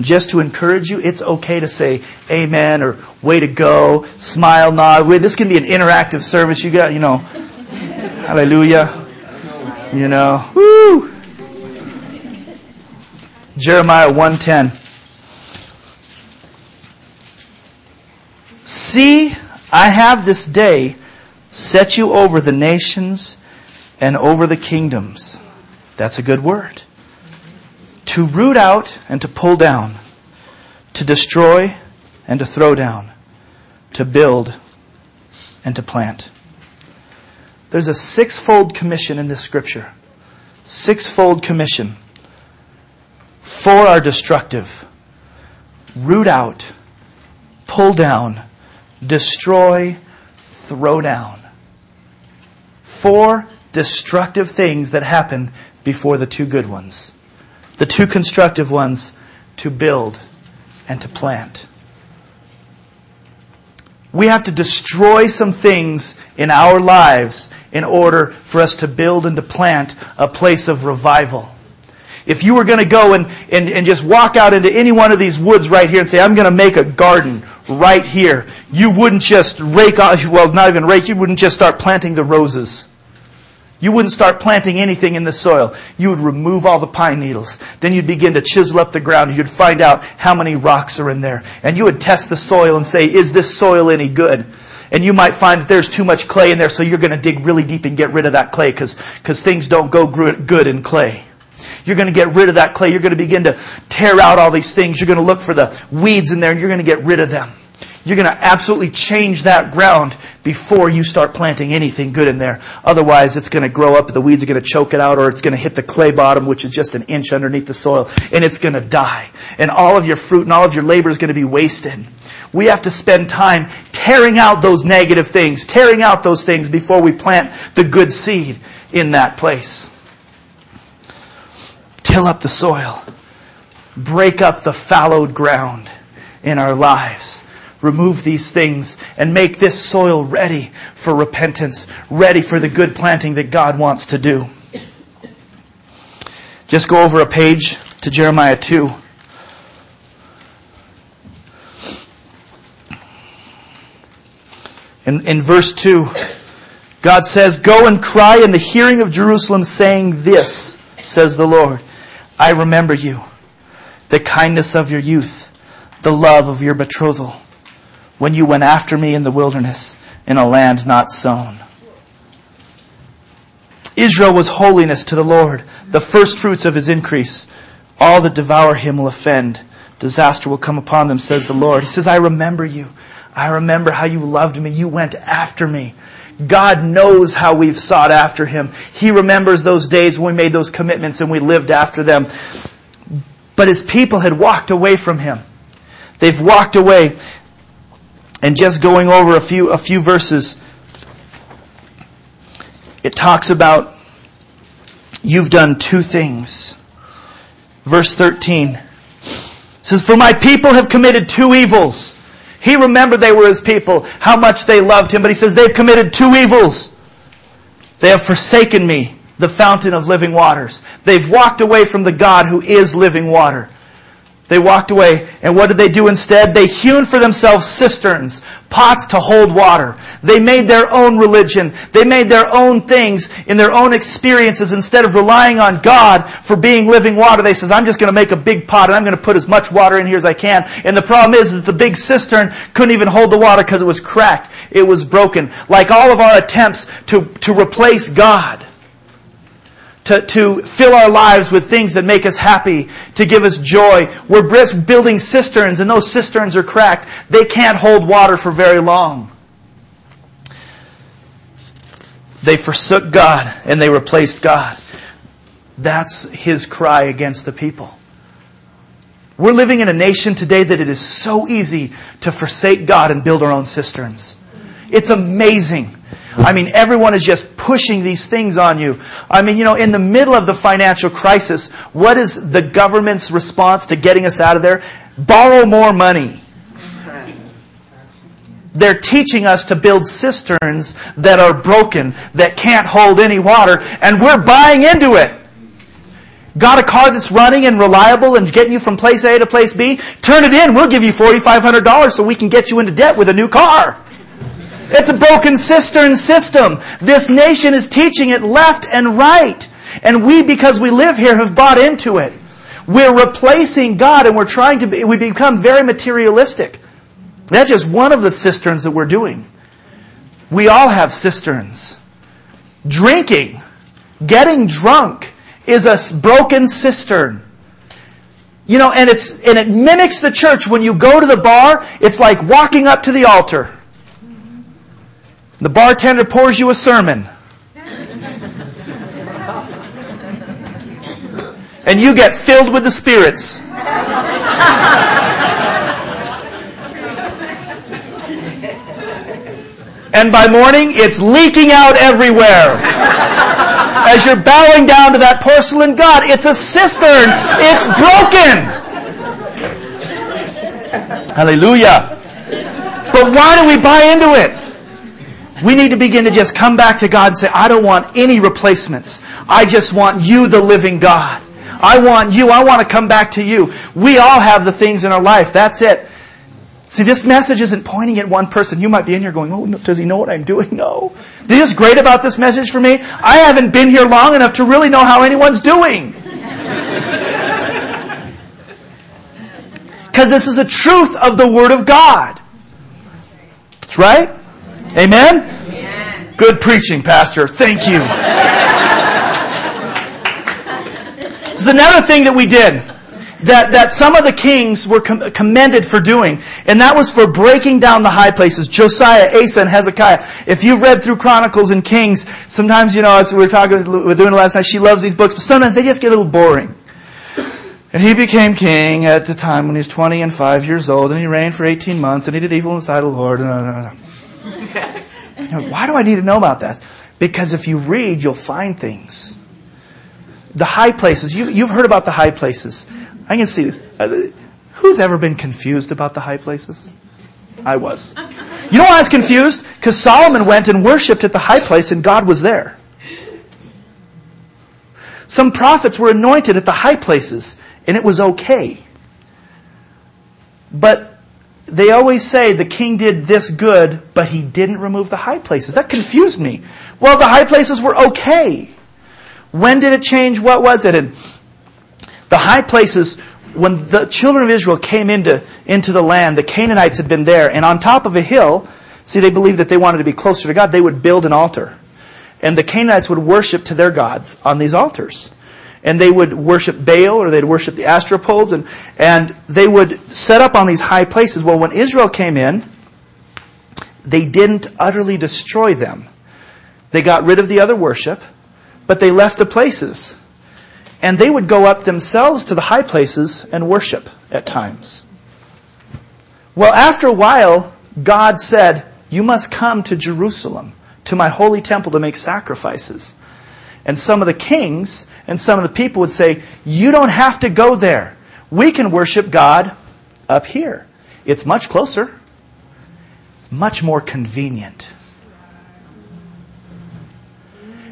Just to encourage you, it's okay to say amen or way to go, smile, nod. This can be an interactive service. You got, you know, hallelujah. You know, woo. Jeremiah 110. See, I have this day set you over the nations and over the kingdoms. That's a good word to root out and to pull down, to destroy and to throw down, to build and to plant. There's a sixfold commission in this scripture. Sixfold commission. Four are destructive. Root out, pull down, destroy, throw down. Four destructive things that happen before the two good ones the two constructive ones to build and to plant. We have to destroy some things in our lives in order for us to build and to plant a place of revival. If you were going to go and, and, and just walk out into any one of these woods right here and say, I'm going to make a garden right here, you wouldn't just rake well, not even rake, you wouldn't just start planting the roses. You wouldn't start planting anything in the soil. You would remove all the pine needles. Then you'd begin to chisel up the ground. You'd find out how many rocks are in there. And you would test the soil and say, is this soil any good? And you might find that there's too much clay in there, so you're going to dig really deep and get rid of that clay because cause things don't go good in clay. You're going to get rid of that clay. You're going to begin to tear out all these things. You're going to look for the weeds in there and you're going to get rid of them. You're going to absolutely change that ground before you start planting anything good in there. Otherwise, it's going to grow up, the weeds are going to choke it out, or it's going to hit the clay bottom, which is just an inch underneath the soil, and it's going to die. And all of your fruit and all of your labor is going to be wasted. We have to spend time tearing out those negative things, tearing out those things before we plant the good seed in that place. Till up the soil. Break up the fallowed ground in our lives remove these things and make this soil ready for repentance, ready for the good planting that God wants to do. Just go over a page to Jeremiah 2. In, in verse 2, God says, Go and cry in the hearing of Jerusalem, saying, This, says the Lord, I remember you, the kindness of your youth, the love of your betrothal when you went after me in the wilderness in a land not sown. Israel was holiness to the Lord, the first fruits of his increase. All that devour him will offend. Disaster will come upon them, says the Lord. He says, I remember you. I remember how you loved me. You went after me. God knows how we've sought after him. He remembers those days when we made those commitments and we lived after them. But his people had walked away from him. They've walked away. And just going over a few, a few verses, it talks about you've done two things. Verse 13 says, For my people have committed two evils. He remembered they were his people, how much they loved him, but he says, They've committed two evils. They have forsaken me, the fountain of living waters. They've walked away from the God who is living water. They walked away, and what did they do instead? They hewn for themselves cisterns, pots to hold water. They made their own religion. They made their own things in their own experiences instead of relying on God for being living water. They says, I'm just going to make a big pot and I'm going to put as much water in here as I can. And the problem is that the big cistern couldn't even hold the water because it was cracked. It was broken. Like all of our attempts to, to replace God to, to fill our lives with things that make us happy, to give us joy. We're building cisterns, and those cisterns are cracked. They can't hold water for very long. They forsook God and they replaced God. That's his cry against the people. We're living in a nation today that it is so easy to forsake God and build our own cisterns. It's amazing. I mean, everyone is just pushing these things on you. I mean, you know, in the middle of the financial crisis, what is the government's response to getting us out of there? Borrow more money. They're teaching us to build cisterns that are broken, that can't hold any water, and we're buying into it. Got a car that's running and reliable and getting you from place A to place B? Turn it in. We'll give you $4,500 so we can get you into debt with a new car. It's a broken cistern system. This nation is teaching it left and right. And we, because we live here, have bought into it. We're replacing God and we're trying to be, we become very materialistic. That's just one of the cisterns that we're doing. We all have cisterns. Drinking, getting drunk is a broken cistern. You know, and it's, and it mimics the church. When you go to the bar, it's like walking up to the altar. The bartender pours you a sermon. and you get filled with the spirits. and by morning, it's leaking out everywhere. As you're bowing down to that porcelain god, it's a cistern. It's broken. Hallelujah. But why do we buy into it? We need to begin to just come back to God and say, I don't want any replacements. I just want you, the living God. I want you. I want to come back to you. We all have the things in our life. That's it. See, this message isn't pointing at one person. You might be in here going, oh, does he know what I'm doing? No. This is great about this message for me. I haven't been here long enough to really know how anyone's doing. Because this is a truth of the Word of God. That's right? Amen? Amen? Good preaching, Pastor. Thank you. This is another thing that we did that, that some of the kings were com- commended for doing, and that was for breaking down the high places. Josiah, Asa, and Hezekiah. If you've read through Chronicles and Kings, sometimes, you know, as we were talking, we were doing it last night, she loves these books, but sometimes they just get a little boring. And he became king at the time when he was 20 and 5 years old, and he reigned for 18 months, and he did evil in the sight of the Lord. Uh, You know, why do I need to know about that? Because if you read, you'll find things. The high places, you, you've heard about the high places. I can see this. Uh, who's ever been confused about the high places? I was. You know why I was confused? Because Solomon went and worshipped at the high place and God was there. Some prophets were anointed at the high places and it was okay. But they always say the king did this good, but he didn't remove the high places. That confused me. Well, the high places were okay. When did it change? What was it? And the high places, when the children of Israel came into, into the land, the Canaanites had been there, and on top of a hill, see, they believed that they wanted to be closer to God, they would build an altar. And the Canaanites would worship to their gods on these altars and they would worship Baal or they'd worship the Asherah poles and, and they would set up on these high places. Well, when Israel came in, they didn't utterly destroy them. They got rid of the other worship, but they left the places. And they would go up themselves to the high places and worship at times. Well, after a while, God said, You must come to Jerusalem, to my holy temple to make sacrifices. And some of the kings and some of the people would say, You don't have to go there. We can worship God up here. It's much closer, it's much more convenient.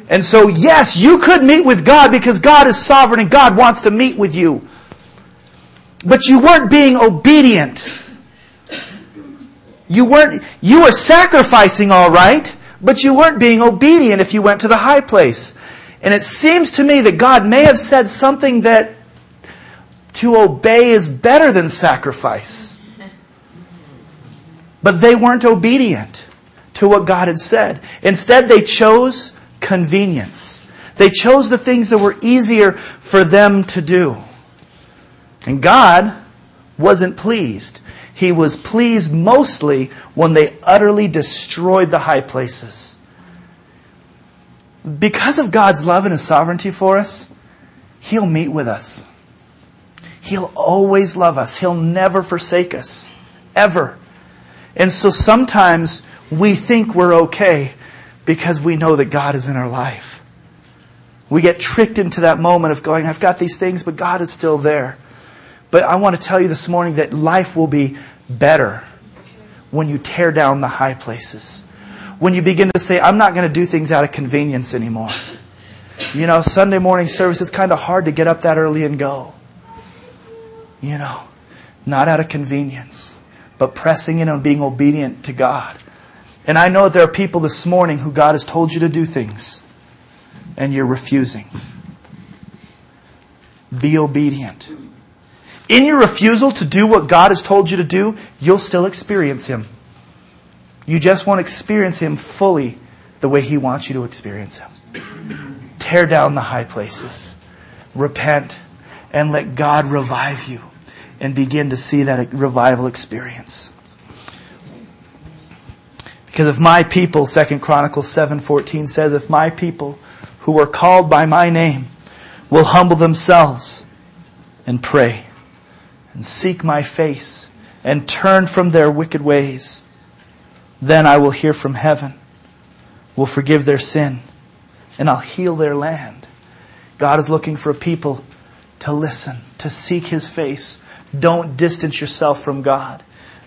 And so, yes, you could meet with God because God is sovereign and God wants to meet with you. But you weren't being obedient. You weren't, you were sacrificing all right, but you weren't being obedient if you went to the high place. And it seems to me that God may have said something that to obey is better than sacrifice. But they weren't obedient to what God had said. Instead, they chose convenience. They chose the things that were easier for them to do. And God wasn't pleased. He was pleased mostly when they utterly destroyed the high places because of God's love and His sovereignty for us, He'll meet with us. He'll always love us. He'll never forsake us. Ever. And so sometimes we think we're okay because we know that God is in our life. We get tricked into that moment of going, I've got these things, but God is still there. But I want to tell you this morning that life will be better when you tear down the high places. When you begin to say, I'm not going to do things out of convenience anymore. You know, Sunday morning service is kind of hard to get up that early and go. You know, not out of convenience, but pressing in and being obedient to God. And I know there are people this morning who God has told you to do things, and you're refusing. Be obedient. In your refusal to do what God has told you to do, you'll still experience Him. You just won't experience Him fully the way He wants you to experience Him. Tear down the high places. Repent and let God revive you and begin to see that revival experience. Because if my people, 2 Chronicles 7:14 says, if my people who are called by my name will humble themselves and pray and seek my face and turn from their wicked ways, then I will hear from heaven, will forgive their sin, and I'll heal their land. God is looking for a people to listen, to seek his face. Don't distance yourself from God.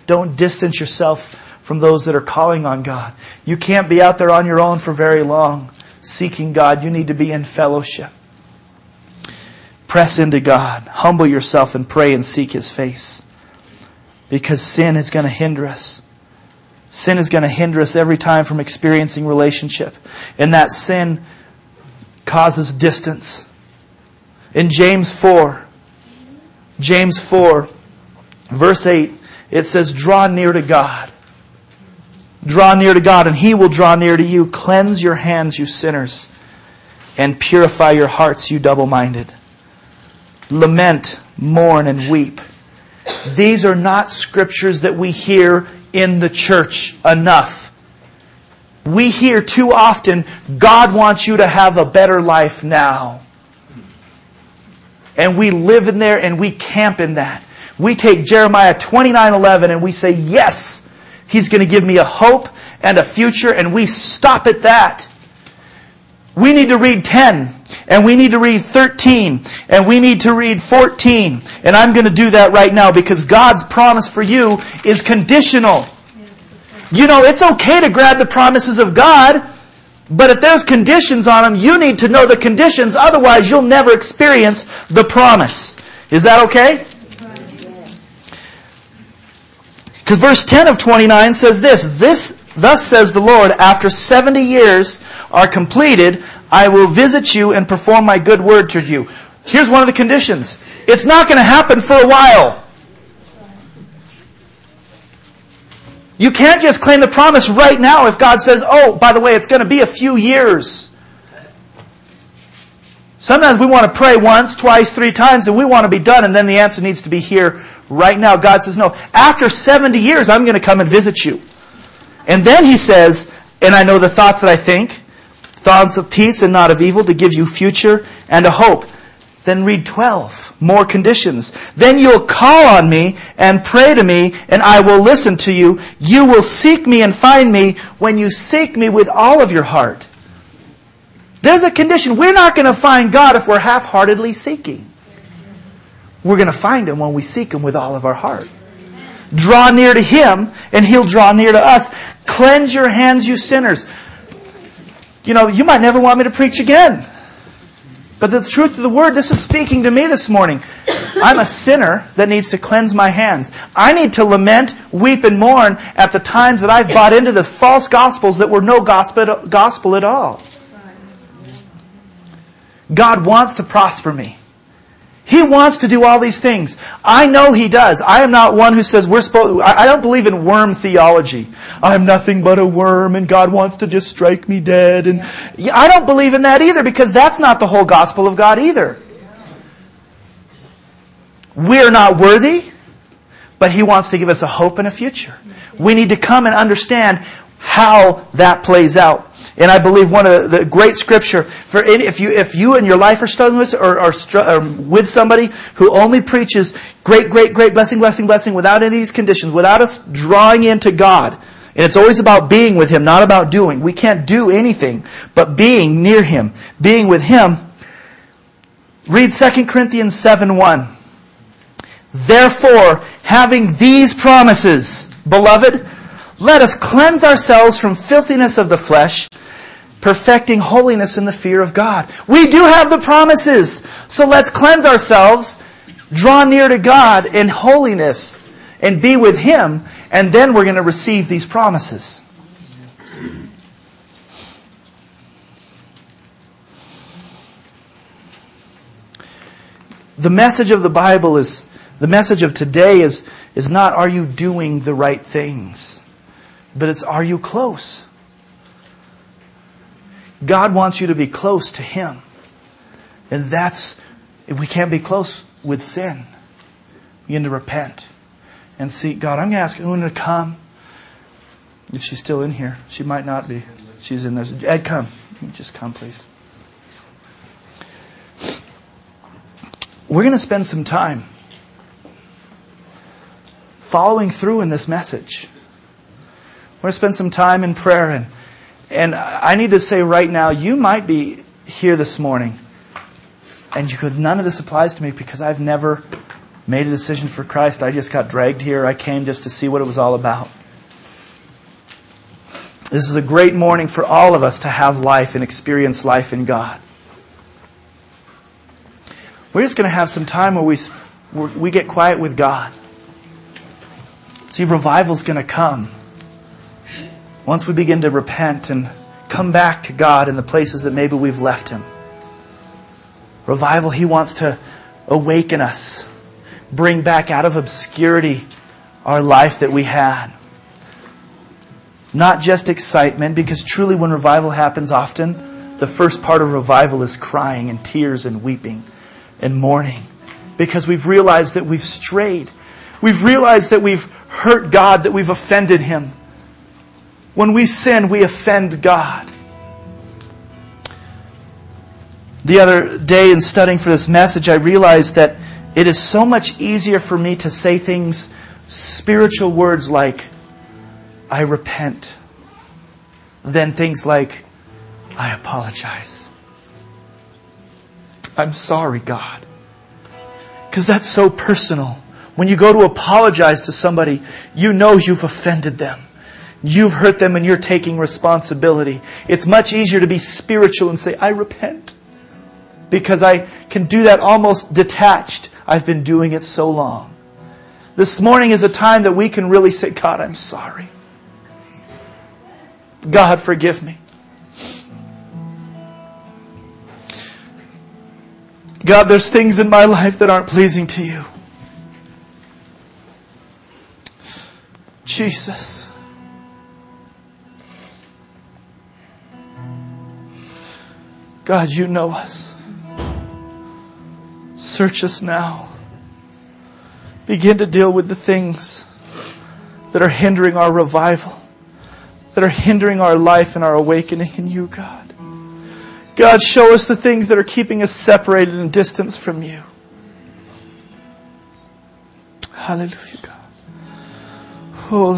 Don't distance yourself from those that are calling on God. You can't be out there on your own for very long seeking God. You need to be in fellowship. Press into God. Humble yourself and pray and seek His face. Because sin is going to hinder us. Sin is going to hinder us every time from experiencing relationship. And that sin causes distance. In James 4, James 4, verse 8, it says, Draw near to God Draw near to God, and He will draw near to you. Cleanse your hands, you sinners, and purify your hearts, you double minded. Lament, mourn, and weep. These are not scriptures that we hear in the church enough. We hear too often, God wants you to have a better life now. And we live in there and we camp in that. We take Jeremiah 29:11 and we say, "Yes, He's going to give me a hope and a future, and we stop at that. We need to read 10, and we need to read 13, and we need to read 14. And I'm going to do that right now because God's promise for you is conditional. You know, it's okay to grab the promises of God, but if there's conditions on them, you need to know the conditions, otherwise, you'll never experience the promise. Is that okay? Because verse 10 of 29 says this, this, thus says the Lord, after 70 years are completed, I will visit you and perform my good word to you. Here's one of the conditions. It's not going to happen for a while. You can't just claim the promise right now if God says, oh, by the way, it's going to be a few years. Sometimes we want to pray once, twice, three times, and we want to be done, and then the answer needs to be here right now. God says, no, after 70 years, I'm going to come and visit you. And then he says, and I know the thoughts that I think, thoughts of peace and not of evil, to give you future and a hope. Then read 12, more conditions. Then you'll call on me and pray to me, and I will listen to you. You will seek me and find me when you seek me with all of your heart. There's a condition. We're not going to find God if we're half heartedly seeking. We're going to find Him when we seek Him with all of our heart. Draw near to Him, and He'll draw near to us. Cleanse your hands, you sinners. You know, you might never want me to preach again. But the truth of the word, this is speaking to me this morning. I'm a sinner that needs to cleanse my hands. I need to lament, weep, and mourn at the times that I've bought into the false gospels that were no gospel, gospel at all. God wants to prosper me. He wants to do all these things. I know He does. I am not one who says we're supposed, I don't believe in worm theology. I'm nothing but a worm and God wants to just strike me dead. And I don't believe in that either because that's not the whole gospel of God either. We're not worthy, but He wants to give us a hope and a future. We need to come and understand how that plays out. And I believe one of the great scripture for any, if you if you in your life are struggling with or, or, or with somebody who only preaches great, great, great blessing, blessing, blessing without any of these conditions, without us drawing into God, and it's always about being with Him, not about doing. We can't do anything but being near Him, being with Him. Read 2 Corinthians 7 1. Therefore, having these promises, beloved, let us cleanse ourselves from filthiness of the flesh perfecting holiness in the fear of God. We do have the promises. So let's cleanse ourselves, draw near to God in holiness, and be with Him, and then we're going to receive these promises. The message of the Bible is, the message of today is, is not are you doing the right things, but it's are you close? God wants you to be close to Him. And that's, if we can't be close with sin, begin to repent and seek God. I'm going to ask Una to come. If she's still in here, she might not be. She's in there. Ed, come. Just come, please. We're going to spend some time following through in this message. We're going to spend some time in prayer and and I need to say right now, you might be here this morning and you could, none of this applies to me because I've never made a decision for Christ. I just got dragged here. I came just to see what it was all about. This is a great morning for all of us to have life and experience life in God. We're just going to have some time where we, we get quiet with God. See, revival's going to come. Once we begin to repent and come back to God in the places that maybe we've left Him. Revival, He wants to awaken us, bring back out of obscurity our life that we had. Not just excitement, because truly when revival happens often, the first part of revival is crying and tears and weeping and mourning. Because we've realized that we've strayed. We've realized that we've hurt God, that we've offended Him. When we sin, we offend God. The other day in studying for this message, I realized that it is so much easier for me to say things, spiritual words like, I repent, than things like, I apologize. I'm sorry, God. Because that's so personal. When you go to apologize to somebody, you know you've offended them. You've hurt them and you're taking responsibility. It's much easier to be spiritual and say, I repent. Because I can do that almost detached. I've been doing it so long. This morning is a time that we can really say, God, I'm sorry. God, forgive me. God, there's things in my life that aren't pleasing to you. Jesus. God, you know us. Search us now. Begin to deal with the things that are hindering our revival, that are hindering our life and our awakening in you, God. God, show us the things that are keeping us separated and distance from you. Hallelujah, God. Oh,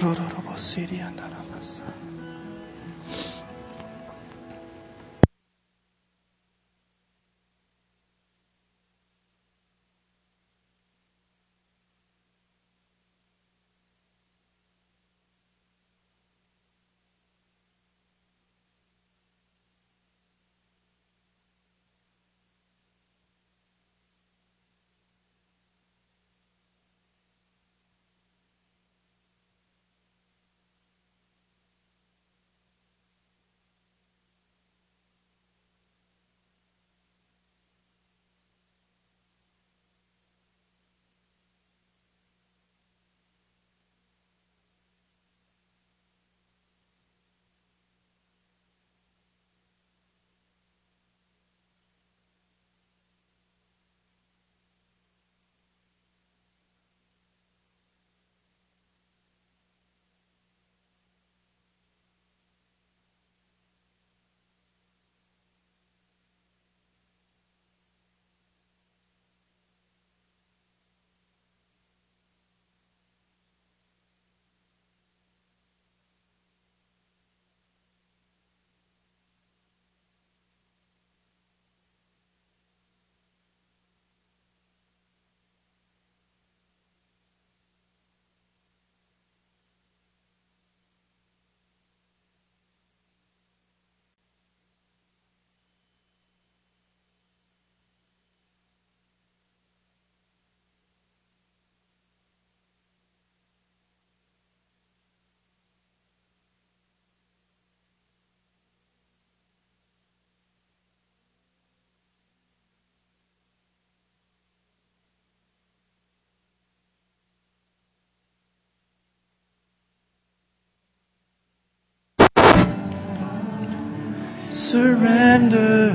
surrender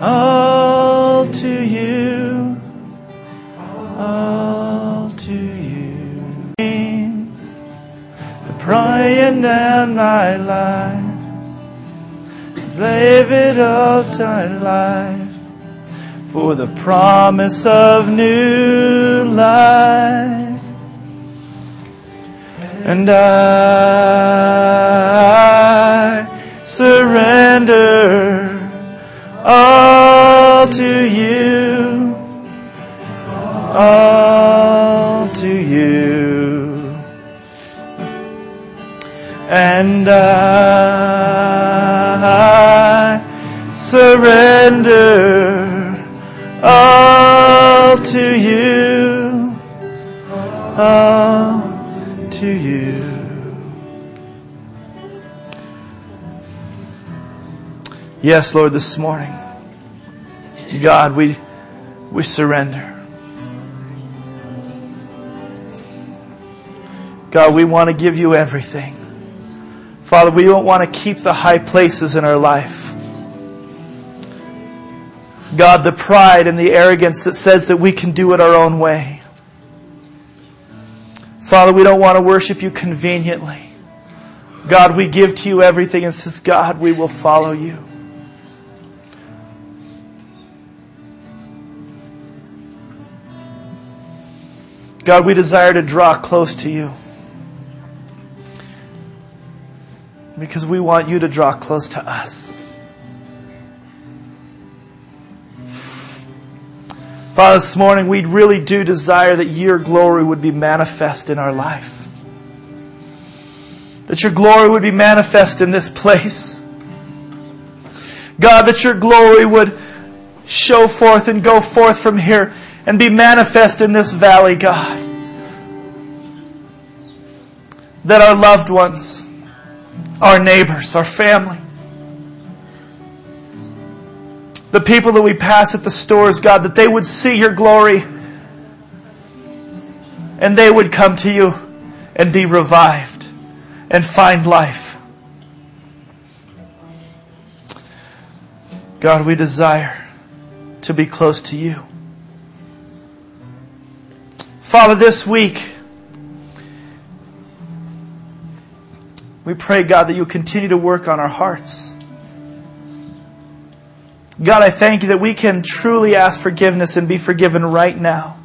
all to you, all to you. The praying down my life, leave it all to life for the promise of new life. And I surrender all to you, all to you. And I surrender all to you, all to you. Yes, Lord, this morning, God, we, we surrender. God, we want to give you everything. Father, we don't want to keep the high places in our life. God, the pride and the arrogance that says that we can do it our own way. Father, we don't want to worship you conveniently. God, we give to you everything and says, God, we will follow you. God, we desire to draw close to you because we want you to draw close to us. Father, this morning we really do desire that your glory would be manifest in our life. That your glory would be manifest in this place. God, that your glory would show forth and go forth from here and be manifest in this valley, God. That our loved ones, our neighbors, our family, the people that we pass at the stores, God, that they would see your glory and they would come to you and be revived and find life. God, we desire to be close to you. Father, this week, we pray, God, that you continue to work on our hearts. God, I thank you that we can truly ask forgiveness and be forgiven right now.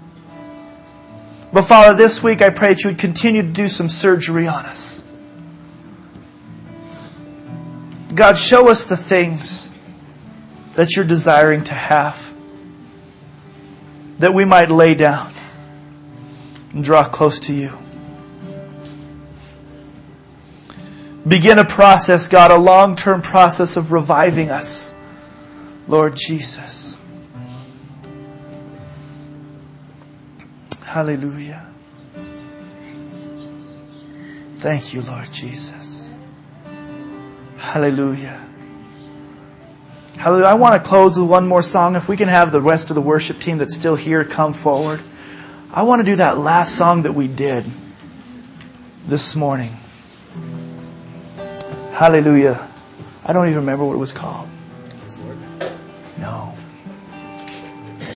But Father, this week I pray that you would continue to do some surgery on us. God, show us the things that you're desiring to have, that we might lay down and draw close to you. Begin a process, God, a long term process of reviving us, Lord Jesus. Hallelujah. Thank you, Lord Jesus. Hallelujah. Hallelujah. I want to close with one more song. If we can have the rest of the worship team that's still here come forward. I want to do that last song that we did this morning. Hallelujah. I don't even remember what it was called.